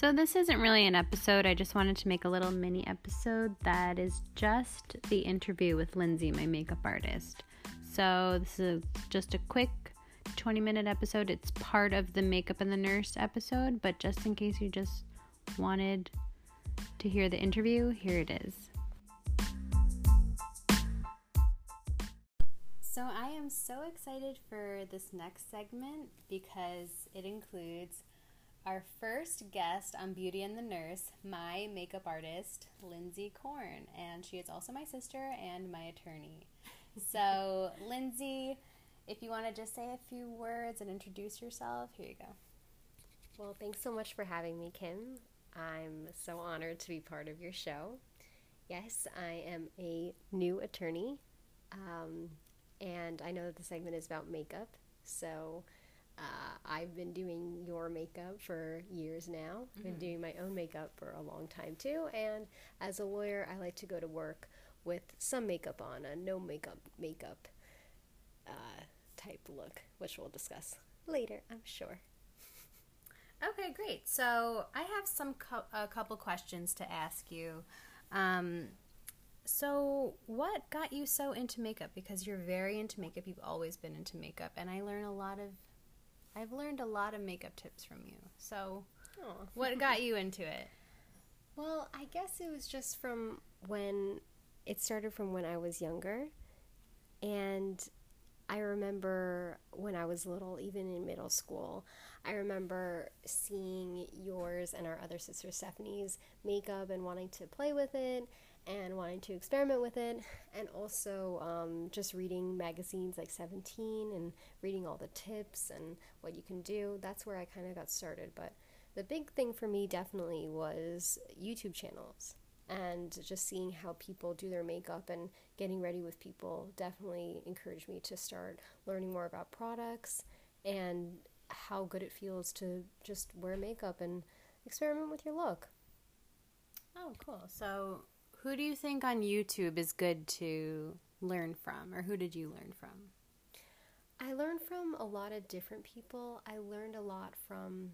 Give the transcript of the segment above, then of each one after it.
So, this isn't really an episode. I just wanted to make a little mini episode that is just the interview with Lindsay, my makeup artist. So, this is just a quick 20 minute episode. It's part of the Makeup and the Nurse episode, but just in case you just wanted to hear the interview, here it is. So, I am so excited for this next segment because it includes our first guest on Beauty and the Nurse, my makeup artist, Lindsay Korn, and she is also my sister and my attorney. So, Lindsay, if you want to just say a few words and introduce yourself, here you go. Well, thanks so much for having me, Kim. I'm so honored to be part of your show. Yes, I am a new attorney, um, and I know that the segment is about makeup, so uh, I've been doing your makeup for years now. I've been doing my own makeup for a long time too. And as a lawyer, I like to go to work with some makeup on, a no makeup makeup uh, type look, which we'll discuss later, I'm sure. Okay, great. So I have some co- a couple questions to ask you. Um, so, what got you so into makeup? Because you're very into makeup. You've always been into makeup, and I learn a lot of. I've learned a lot of makeup tips from you. So, Oh. what got you into it? Well, I guess it was just from when it started from when I was younger. And I remember when I was little, even in middle school, I remember seeing yours and our other sister Stephanie's makeup and wanting to play with it and wanting to experiment with it. And also um, just reading magazines like 17 and reading all the tips and what you can do. That's where I kind of got started. But the big thing for me definitely was YouTube channels and just seeing how people do their makeup and getting ready with people definitely encouraged me to start learning more about products and how good it feels to just wear makeup and experiment with your look. Oh, cool. So, who do you think on YouTube is good to learn from, or who did you learn from? I learned from a lot of different people. I learned a lot from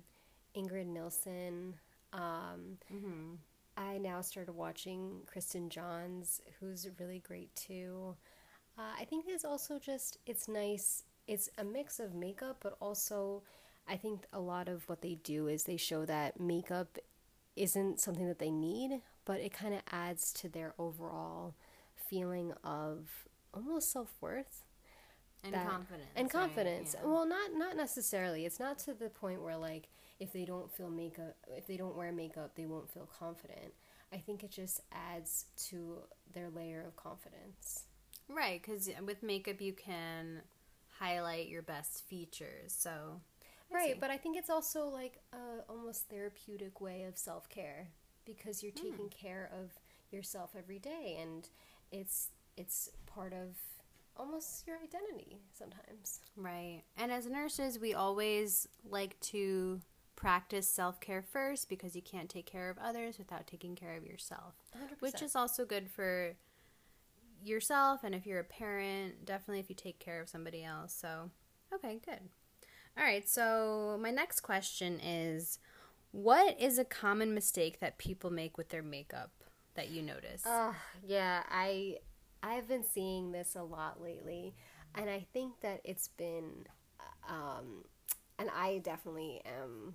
Ingrid Nilsen. Um, Mm-hmm. I now started watching Kristen Johns, who's really great too. Uh, I think it's also just it's nice. It's a mix of makeup, but also I think a lot of what they do is they show that makeup isn't something that they need, but it kind of adds to their overall feeling of almost self worth And that- confidence. and right? confidence. Yeah. Well, not not necessarily. It's not to the point where like if they don't feel makeup, if they don't wear makeup, they won't feel confident. I think it just adds to their layer of confidence. Right, because with makeup you can highlight your best features. So, right, but I think it's also like a almost therapeutic way of self care because you're Hmm. taking care of yourself every day, and it's it's part of almost your identity sometimes. right. And as nurses, we always like to practice self care first because you can't take care of others without taking care of yourself, 100%. which is also good for yourself. And if you're a parent, definitely if you take care of somebody else. So, okay, good. All right, so my next question is what is a common mistake that people make with their makeup that you notice? Uh, yeah, I I've been seeing this a lot lately, and I think that it's been, um, and I definitely am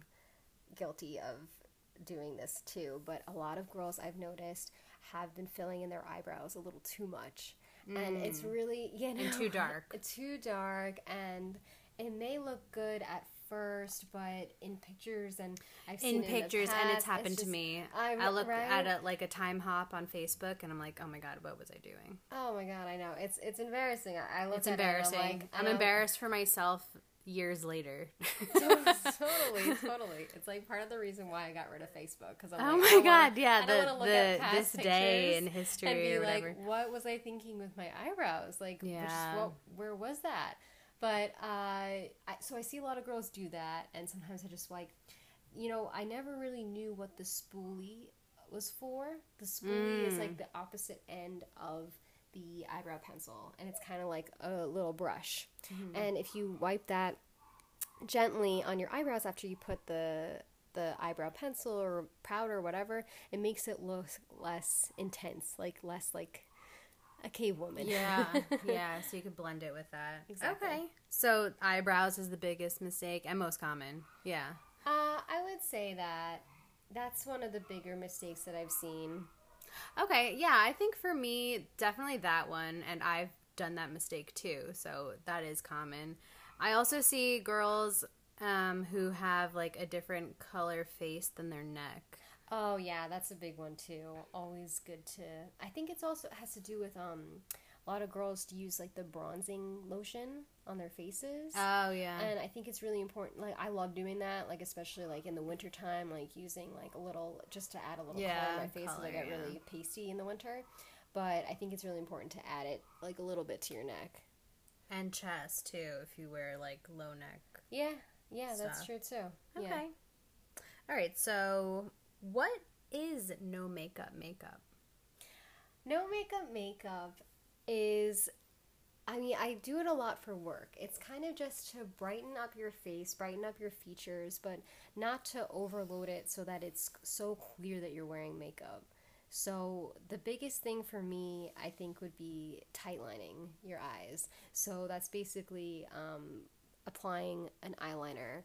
guilty of doing this too. But a lot of girls I've noticed have been filling in their eyebrows a little too much, and it's really you know Mm. too dark. too dark, and it may look good at first, but in pictures and I've seen in it the pictures and it's past, happened just- to me I- i look right? at a like a time hop on facebook and i'm like oh my god what was i doing Oh my god, I know. It's it's embarrassing. I I look it's at embarrassing It I'm, like, i'm embarrassed for myself years later totally, totally. It's like part of the reason why I got rid of Facebook because I'm oh like, my god wanna- yeah I don't the, wanna look at the past this day in history and be or like, what was I thinking with my eyebrows? Like, which Yeah. what, where was that? But uh, I, so I see a lot of girls do that, and sometimes I just like, you know, I never really knew what the spoolie was for. The spoolie is Mm. like the opposite end of the eyebrow pencil, and it's kind of like a little brush. Mm-hmm. And if you wipe that gently on your eyebrows after you put the the eyebrow pencil or powder or whatever, it makes it look less intense, like less like a cave woman. Yeah, yeah. So you could blend it with that. Exactly. Okay. So eyebrows is the biggest mistake and most common. Yeah. Uh, I would say that that's one of the bigger mistakes that I've seen. Okay. Yeah. I think for me, definitely that one, and I've done that mistake too. So that is common. I also see girls um, who have like a different color face than their neck. Oh yeah, that's a big one too. Always good to. I think it's also has to do with um, a lot of girls to use like the bronzing lotion on their faces. Oh yeah. and I think it's really important. Like I love doing that. Like especially like in the wintertime, like using like a little just to add a little color Yeah, on my face. 'cause I get yeah. really pasty in the winter. But I think it's really important to add it like a little bit to your neck. and chest too, if you wear like low neck. Yeah, yeah, that's true too. Okay. Yeah. All right. So what is no makeup makeup? No makeup makeup is I mean, I do it a lot for work. It's kind of just to brighten up your face, brighten up your features, but not to overload it so that it's so clear that you're wearing makeup. So, the biggest thing for me, I think, would be tightlining your eyes. So, that's basically um, applying an eyeliner,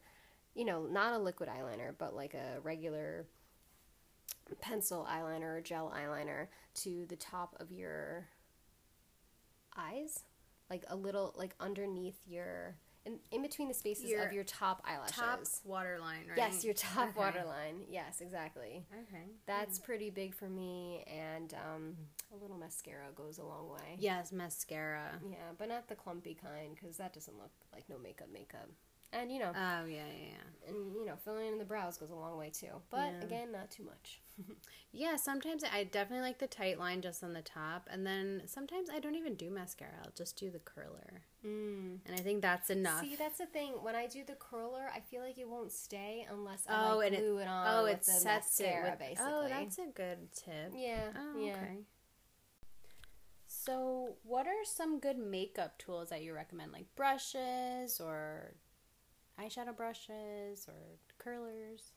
you know, not a liquid eyeliner, but like a regular pencil eyeliner or gel eyeliner to the top of your eyes like a little like underneath your in, in between the spaces Your of your top eyelashes Top waterline, right? yes your top Okay. waterline yes exactly Okay. that's pretty big for me and um, a little mascara goes a long way Yes, mascara. yeah but not the clumpy kind because that doesn't look like no makeup makeup and you know Oh yeah, yeah, yeah. and you know filling in the brows goes a long way too but Yeah. again not too much Yeah, sometimes I definitely like the tight line just on the top, and then sometimes I don't even do mascara. I'll just do the curler, mm. and I think that's enough. See, that's the thing. When I do the curler, I feel like it won't stay unless I Oh, like, and it- glue it, on. oh, it sets it with. basically. Oh, that's a good tip. yeah, Oh, yeah. okay. So, what are some good makeup tools that you recommend, like brushes or eyeshadow brushes or curlers?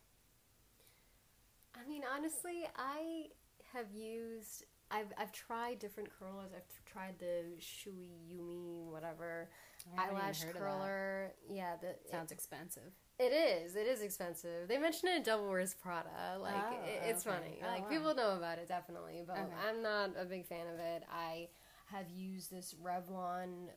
I mean, honestly, I have used. I've I've tried different curlers. I've tried the Shu Uemura whatever I haven't even eyelash that. curler. Yeah, the Sounds expensive. It is. It is expensive. They mention it in Devil Wears Prada. Like Oh, it, it's okay. funny. Oh, like wow. people know about it definitely, but Okay. I'm not a big fan of it. I have used this Revlon,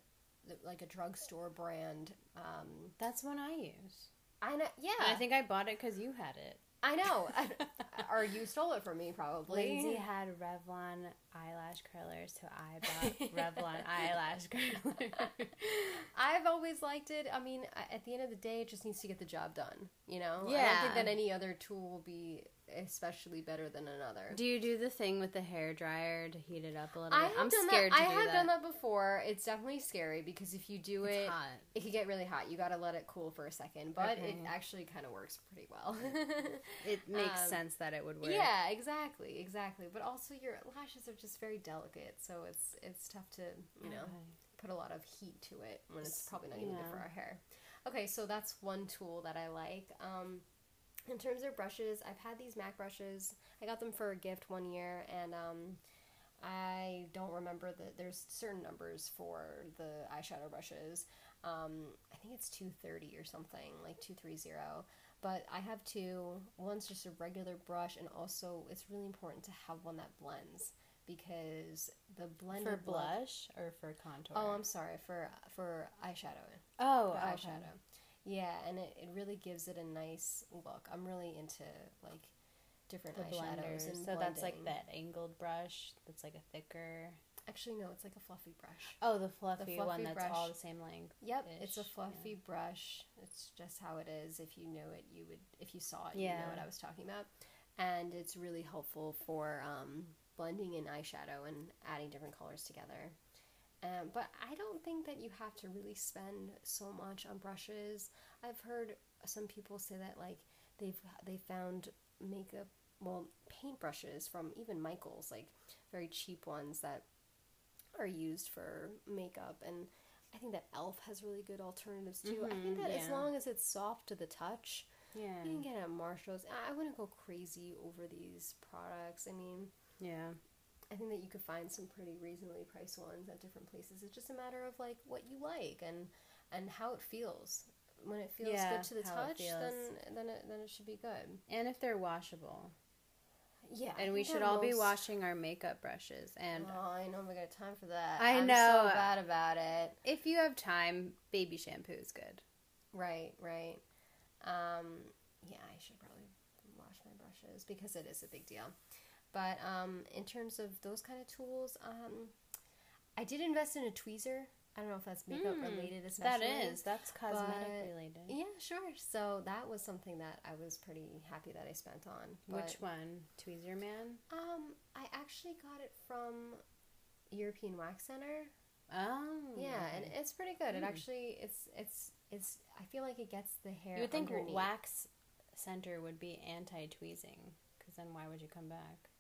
like a drugstore brand. Um, That's one I use. I know. Yeah, And I think I bought it because you had it. I know. or you stole it from me, probably. Lindsay had Revlon eyelash curlers, so I bought Revlon eyelash curlers. I've always liked it. I mean, at the end of the day, it just needs to get the job done. You know. Yeah. I don't think Yeah. that any other tool will be especially better than another. Do you do the thing with the hair dryer to heat it up a little I bit? I'm scared that. to I do have that. done that before. It's definitely scary because if you do It's it, hot. it can get really hot. You got to let it cool for a second, but it actually kind of works pretty well. It makes Um, sense that it would work. yeah, exactly, exactly. But also, your lashes are just very delicate, so it's it's tough to you know Okay. put a lot of heat to it when it's probably not even good for our hair. Okay, so that's one tool that I like. Um, in terms of brushes, I've had these MAC brushes. I got them for a gift one year, and um, I don't remember that there's certain numbers for the eyeshadow brushes. Um, I think it's 230 or something, like 230. But I have two. One's just a regular brush, and also it's really important to have one that blends because the blended For blush or for contour? Oh, I'm sorry for for eyeshadow. oh, For okay. eyeshadow. Yeah, and it, it really gives it a nice look. I'm really into like different The eyeshadows blenders. and So that's like that angled brush that's like a thicker. Actually, no, it's like a fluffy brush. Oh, the fluffy, one fluffy one that's all the same length. Yep, it's a fluffy brush. It's just how it is. If you know it, you would. If you saw it, you know what I was talking about. And it's really helpful for um, blending in eyeshadow and adding different colors together. Um, but I don't think that you have to really spend so much on brushes. I've heard some people say that like they've they found makeup well paint brushes from even Michaels like very cheap ones that are used for makeup and I think that Elf has really good alternatives too. I think Mhm, that as long as it's soft to the touch, Yeah. You can get it at Marshalls. I wouldn't go crazy over these products. I mean, Yeah. I think that you could find some pretty reasonably priced ones at different places. It's just a matter of like what you like and and how it feels. When it feels Yeah, good to the touch, then then it then it should be good. And if they're washable. Yeah, And we should all be washing our makeup brushes. And Oh, I know we got time for that. I I'm know. so bad about it. if you have time, baby shampoo is good. Right, right. Um, yeah, I should probably wash my brushes because it is a big deal. But um, in terms of those kind of tools, um, I did invest in a tweezer. I don't know if that's makeup Mm, related, That especially. is. That's cosmetic but- related. Yeah, sure. So that was something that I was pretty happy that I spent on. But, Which one? Tweezerman? Um, I actually got it from European Wax Center. Oh. Yeah, and it's pretty good. It Mm. actually, it's it's it's. I feel like it gets the hair. you would think underneath. Wax Center would be anti tweezing. Because then why would you come back?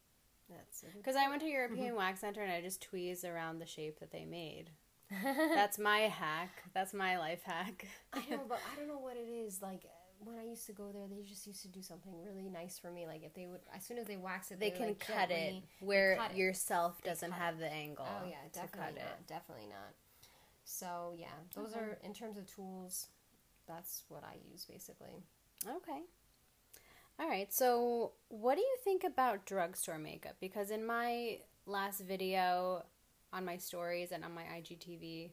That's Because I went to European mm-hmm. Wax Center and I just tweezed around the shape that they made. That's my hack. That's my life hack. I know, but I don't know what it is. Like when I used to go there, they just used to do something really nice for me. Like if they would, as soon as they wax it, They would, can like, cut it gently- where cut it. yourself They doesn't cut have the angle. Oh yeah, to cut definitely it. not. Definitely not. So yeah, those Okay. are in terms of tools. That's what I use basically. Okay. All right. So, what do you think about drugstore makeup? Because in my last video on my stories and on my IGTV,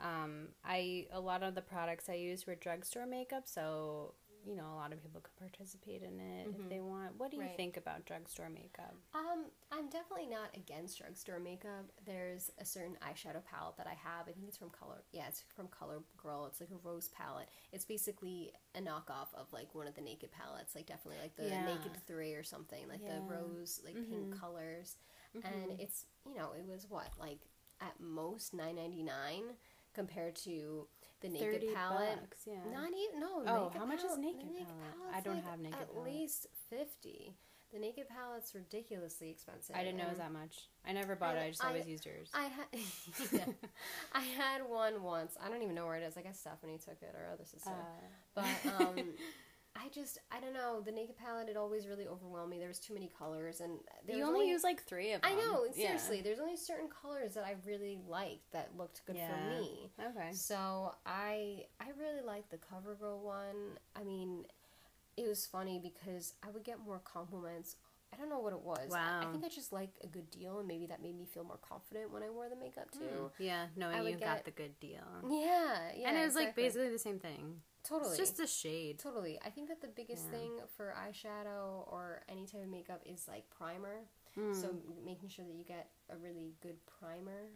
um, I a lot of the products I used were drugstore makeup. So, you know, a lot of people could participate in it if Mhm. they want. What do you Right. think about drugstore makeup? Um, I'm definitely not against drugstore makeup. There's a certain eyeshadow palette that I have. I think it's from Color. Yeah, it's from Color Girl. It's like a rose palette. It's basically a knockoff of like one of the Naked palettes, like definitely like the Yeah. Naked Three or something, like the rose like Mhm. pink colors. And Mhm. it's you know it was what like at most nine ninety nine compared to the Naked 30 palette. bucks, yeah. Not even no. Oh, Naked how much is palette- the Naked palette? I don't like have Naked At palette. least fifty. The Naked palette's ridiculously expensive. I didn't know it was that much. I never bought it. I just I- always used yours. I had, yeah, I had one once. I don't even know where it is. I guess Stephanie took it, or other sister. Uh, but um, I just, I don't know. The Naked palette, it always really overwhelmed me. There was too many colors, and you was only, use like three of them. I know, Yeah. seriously. There's only certain colors that I really liked that looked good Yeah. for me. Okay. So I I really liked the CoverGirl one. I mean, it was funny because I would get more compliments. I don't know what it was. I- I think I just like a good deal, and maybe that made me feel more confident when I wore the makeup too. Mm, Yeah, knowing you got the good deal. Yeah, yeah. and it was like basically the same thing. Totally It's just a shade. totally. I think that the biggest Yeah. thing for eyeshadow or any type of makeup is like primer. Mm. So making sure that you get a really good primer,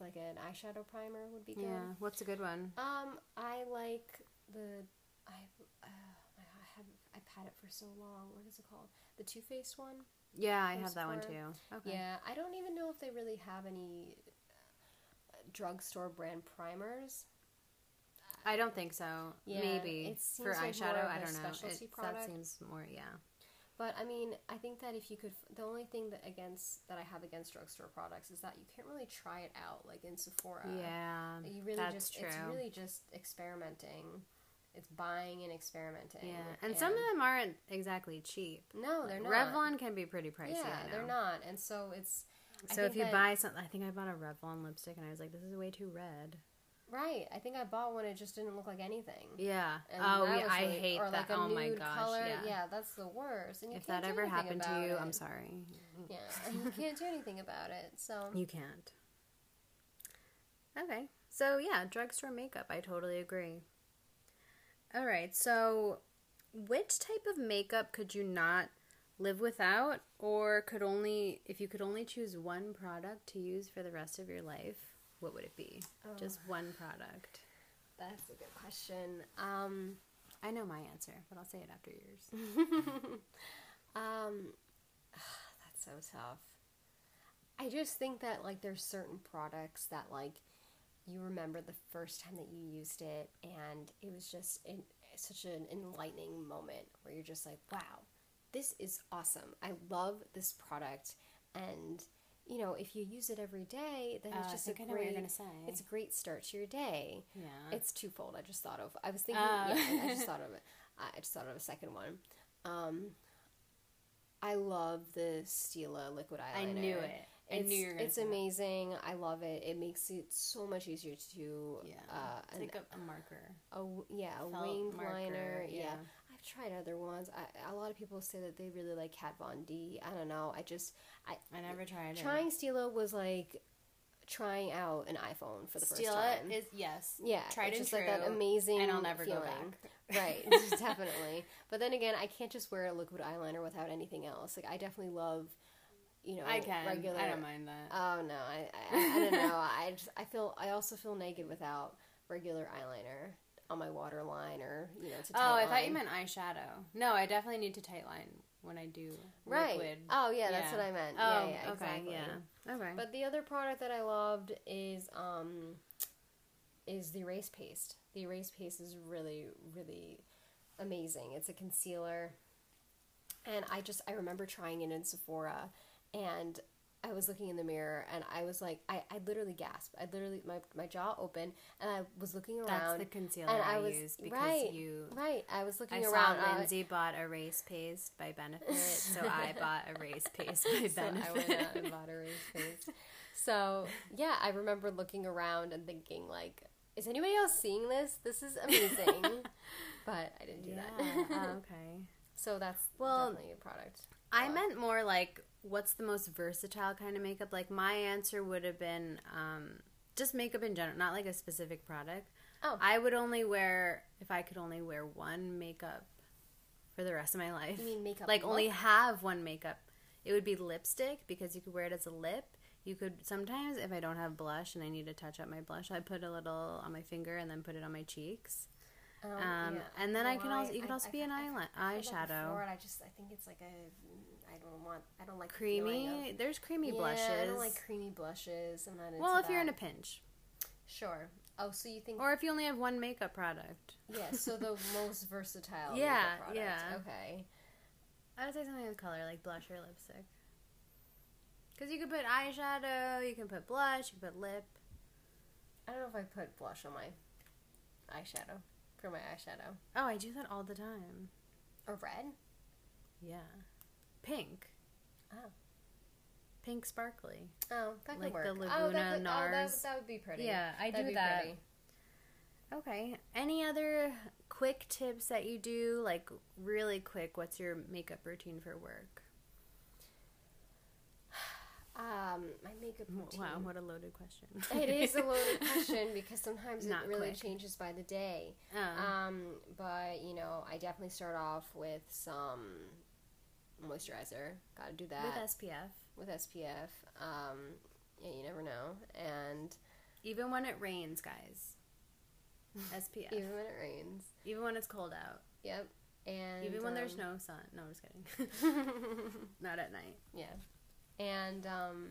like an eyeshadow primer would be good. yeah, what's a good one? Um, I like the I uh, I have I've had it for so long. What is it called? The Too Faced one. Yeah, I have that one too. Okay. Yeah, I don't even know if they really have any uh, drugstore brand primers. I don't think so. Yeah, Maybe for like eyeshadow, I don't know. It, that seems more. Yeah. But I mean, I think that if you could, the only thing that against that I have against drugstore products is that you can't really try it out like in Sephora. yeah. you really that's just true. it's really just experimenting. It's buying and experimenting. yeah, and some of them aren't exactly cheap. no, they're not. Revlon can be pretty pricey. Yeah, they're not, and so it's So if you buy something, I think I bought a Revlon lipstick, and I was like, "This is way too red." Right. I think I bought one; it just didn't look like anything. Yeah. And oh yeah, I really- hate or that. Like a oh my nude gosh. color. Yeah. that's the worst. And you If that ever happened to you, it. I'm sorry. Yeah, and you can't do anything about it. So You can't. Okay. So, yeah, drugstore makeup. I totally agree. All right. So, which type of makeup could you not live without or could only if you could only choose one product to use for the rest of your life, what would it be? Oh. Just one product. that's a good question. Um, I know my answer, but I'll say it after yours. um, that's so tough. I just think that like there's certain products that like you remember the first time that you used it, and it was just in, such an enlightening moment where you're just like, wow, this is awesome. I love this product, and you know, if you use it every day, then Uh, it's I just a think I know what great. you're gonna say. It's a great start to your day. yeah. It's twofold. I just thought of. I was thinking. Oh. yeah, I just thought of it. I just thought of a second one. Um, I love the Stila liquid eyeliner. I knew it. I It's, knew you were it's that. amazing. I love it. It makes it so much easier to Yeah. uh, an- like a, a marker. a w- yeah a winged marker, liner. Yeah. yeah. I've tried other ones. I, a lot of people say that they really like Kat Von D. I don't know. I just I I never tried it. trying Stila was like trying out an iPhone for the first time. is yes. yeah, tried it's and just like that true, amazing and I'll never go back. right, definitely. But then again, I can't just wear a liquid eyeliner without anything else. Like I definitely love, you know, I can. regular. I don't mind that. Oh no, I, I, I don't know. I just I feel I also feel naked without regular eyeliner on my waterline or you know to oh, I tight thought you meant eyeshadow. No, I definitely need to tightline when I do right. liquid. Oh yeah, that's what I meant. Oh, yeah, yeah, okay, exactly. yeah. Okay. But the other product that I loved is um is the erase paste. The erase paste is really really amazing. It's a concealer. And I just I remember trying it in Sephora and I was looking in the mirror and I was like I, I literally gasped. I literally my, my jaw opened and I was looking around. That's the concealer and I, I was use because right, you. right. I was looking I around. saw uh, Lindsay bought a erase paste by Benefit, so I bought a erase paste by so Benefit. I went out and bought a raised face. So yeah, I remember looking around and thinking like, is anybody else seeing this? This is amazing. but I didn't do yeah. that. oh, okay. so that's Well, definitely a product. I Uh, meant more like what's the most versatile kind of makeup? Like my answer would have been um, just makeup in general, not like a specific product. Oh. I would only wear if I could only wear one makeup for the rest of my life. You mean makeup Like only have one makeup. It would be lipstick because you could wear it as a lip. You could sometimes if I don't have blush and I need to touch up my blush, I put a little on my finger and then put it on my cheeks. Um, Um, yeah. and then I can also you can I- also I- be an I- eyeliner, I've eyeshadow. and I just I think it's like a I don't want I don't like Creamy. of- There's creamy yeah, blushes. I don't like creamy blushes. I'm not well, if you're in a pinch, sure. Oh, so you think or if you only have one makeup product. yeah? So the most versatile. Yeah, makeup product. yeah. Okay. I would say something with color, like blush or lipstick. Because you could put eyeshadow, you can put blush, you can put lip. I don't know if I put blush on my eyeshadow for my eyeshadow Oh, I do that all the time. or red. Yeah. Pink. Oh. Pink sparkly. Oh, that could Like work. the oh, that Laguna could, oh, that, Nars. that would be pretty. Yeah, I That'd do that. pretty. Okay. Any other quick tips that you do? Like, really quick, what's your makeup routine for work? Um, my makeup routine. Wow, what a loaded question. it is a loaded question because sometimes it really quick. changes by the day. Oh. Um, but you know, I definitely start off with some moisturizer. Got to do that with SPF. with SPF. Um, yeah, you never know. And Even when it rains, guys. SPF. even when it rains. Even when it's cold out. Yep. And Even when there's um, no sun. No, I'm just kidding. Not at night. Yeah. And um,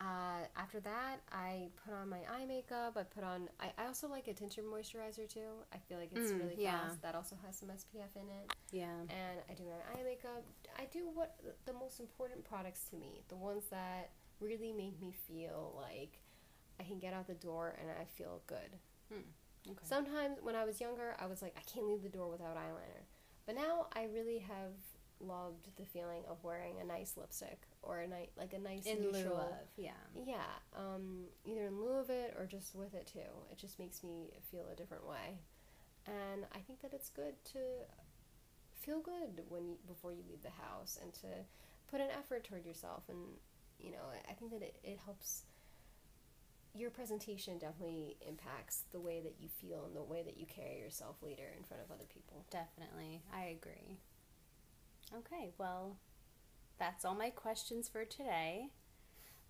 uh, after that, I put on my eye makeup. I put on. I, I also like a tinted moisturizer too. I feel like it's Mm, really yeah. fast. That also has some SPF in it. Yeah. And I do my eye makeup. I do what the most important products to me. The ones that really make me feel like I can get out the door and I feel good. Okay. Sometimes when I was younger, I was like, I can't leave the door without eyeliner. But now I really have loved the feeling of wearing a nice lipstick or a nice, like a nice In lieu neutral. of, yeah. Yeah, um, either in lieu of it or just with it too. It just makes me feel a different way, and I think that it's good to feel good when you, before you leave the house and to put an effort toward yourself. And you know, I think that it, it helps. Your presentation definitely impacts the way that you feel and the way that you carry yourself later in front of other people. Definitely. I agree. Okay, well, that's all my questions for today.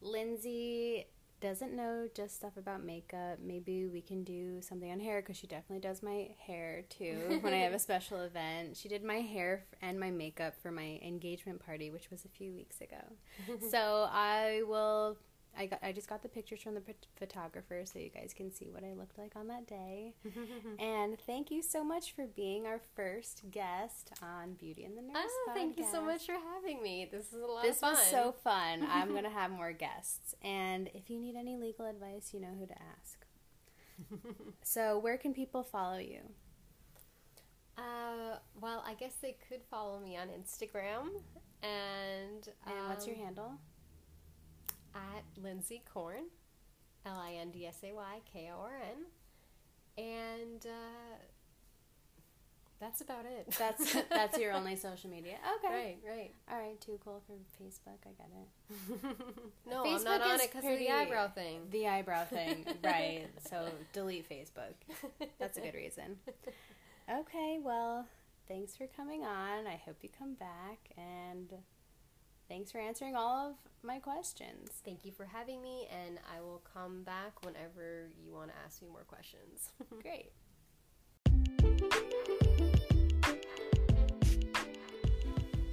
Lindsay doesn't know just stuff about makeup. Maybe we can do something on hair because she definitely does my hair too when I have a special event. She did my hair and my makeup for my engagement party, which was a few weeks ago. so I will I got I just got the pictures from the photographer so you guys can see what I looked like on that day. and thank you so much for being our first guest on Beauty and the Nurse. Oh, thank you so much for having me. This is a lot this of fun. was so fun. I'm gonna have more guests, and if you need any legal advice, you know who to ask. so, where can people follow you? Uh, well, I guess they could follow me on Instagram, and and um, what's your um, handle? At Lindsay Korn, L I N D S A Y K O R N, and uh, that's about it. That's that's your only social media. Okay, right, right. All right, too cool for Facebook. I get it. no, Facebook I'm not on it because of the eyebrow thing. The eyebrow thing, right? So delete Facebook. That's a good reason. Okay, well, thanks for coming on. I hope you come back and thanks for answering all of my questions. Thank you for having me, and I will come back whenever you want to ask me more questions. Great.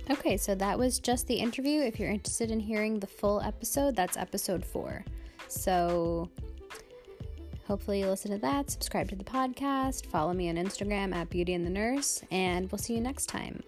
Okay, so that was just the interview. If you're interested in hearing the full episode, that's episode four. So Hopefully, you listen to that, subscribe to the podcast, follow me on Instagram at Beauty and the Nurse, and we'll see you next time.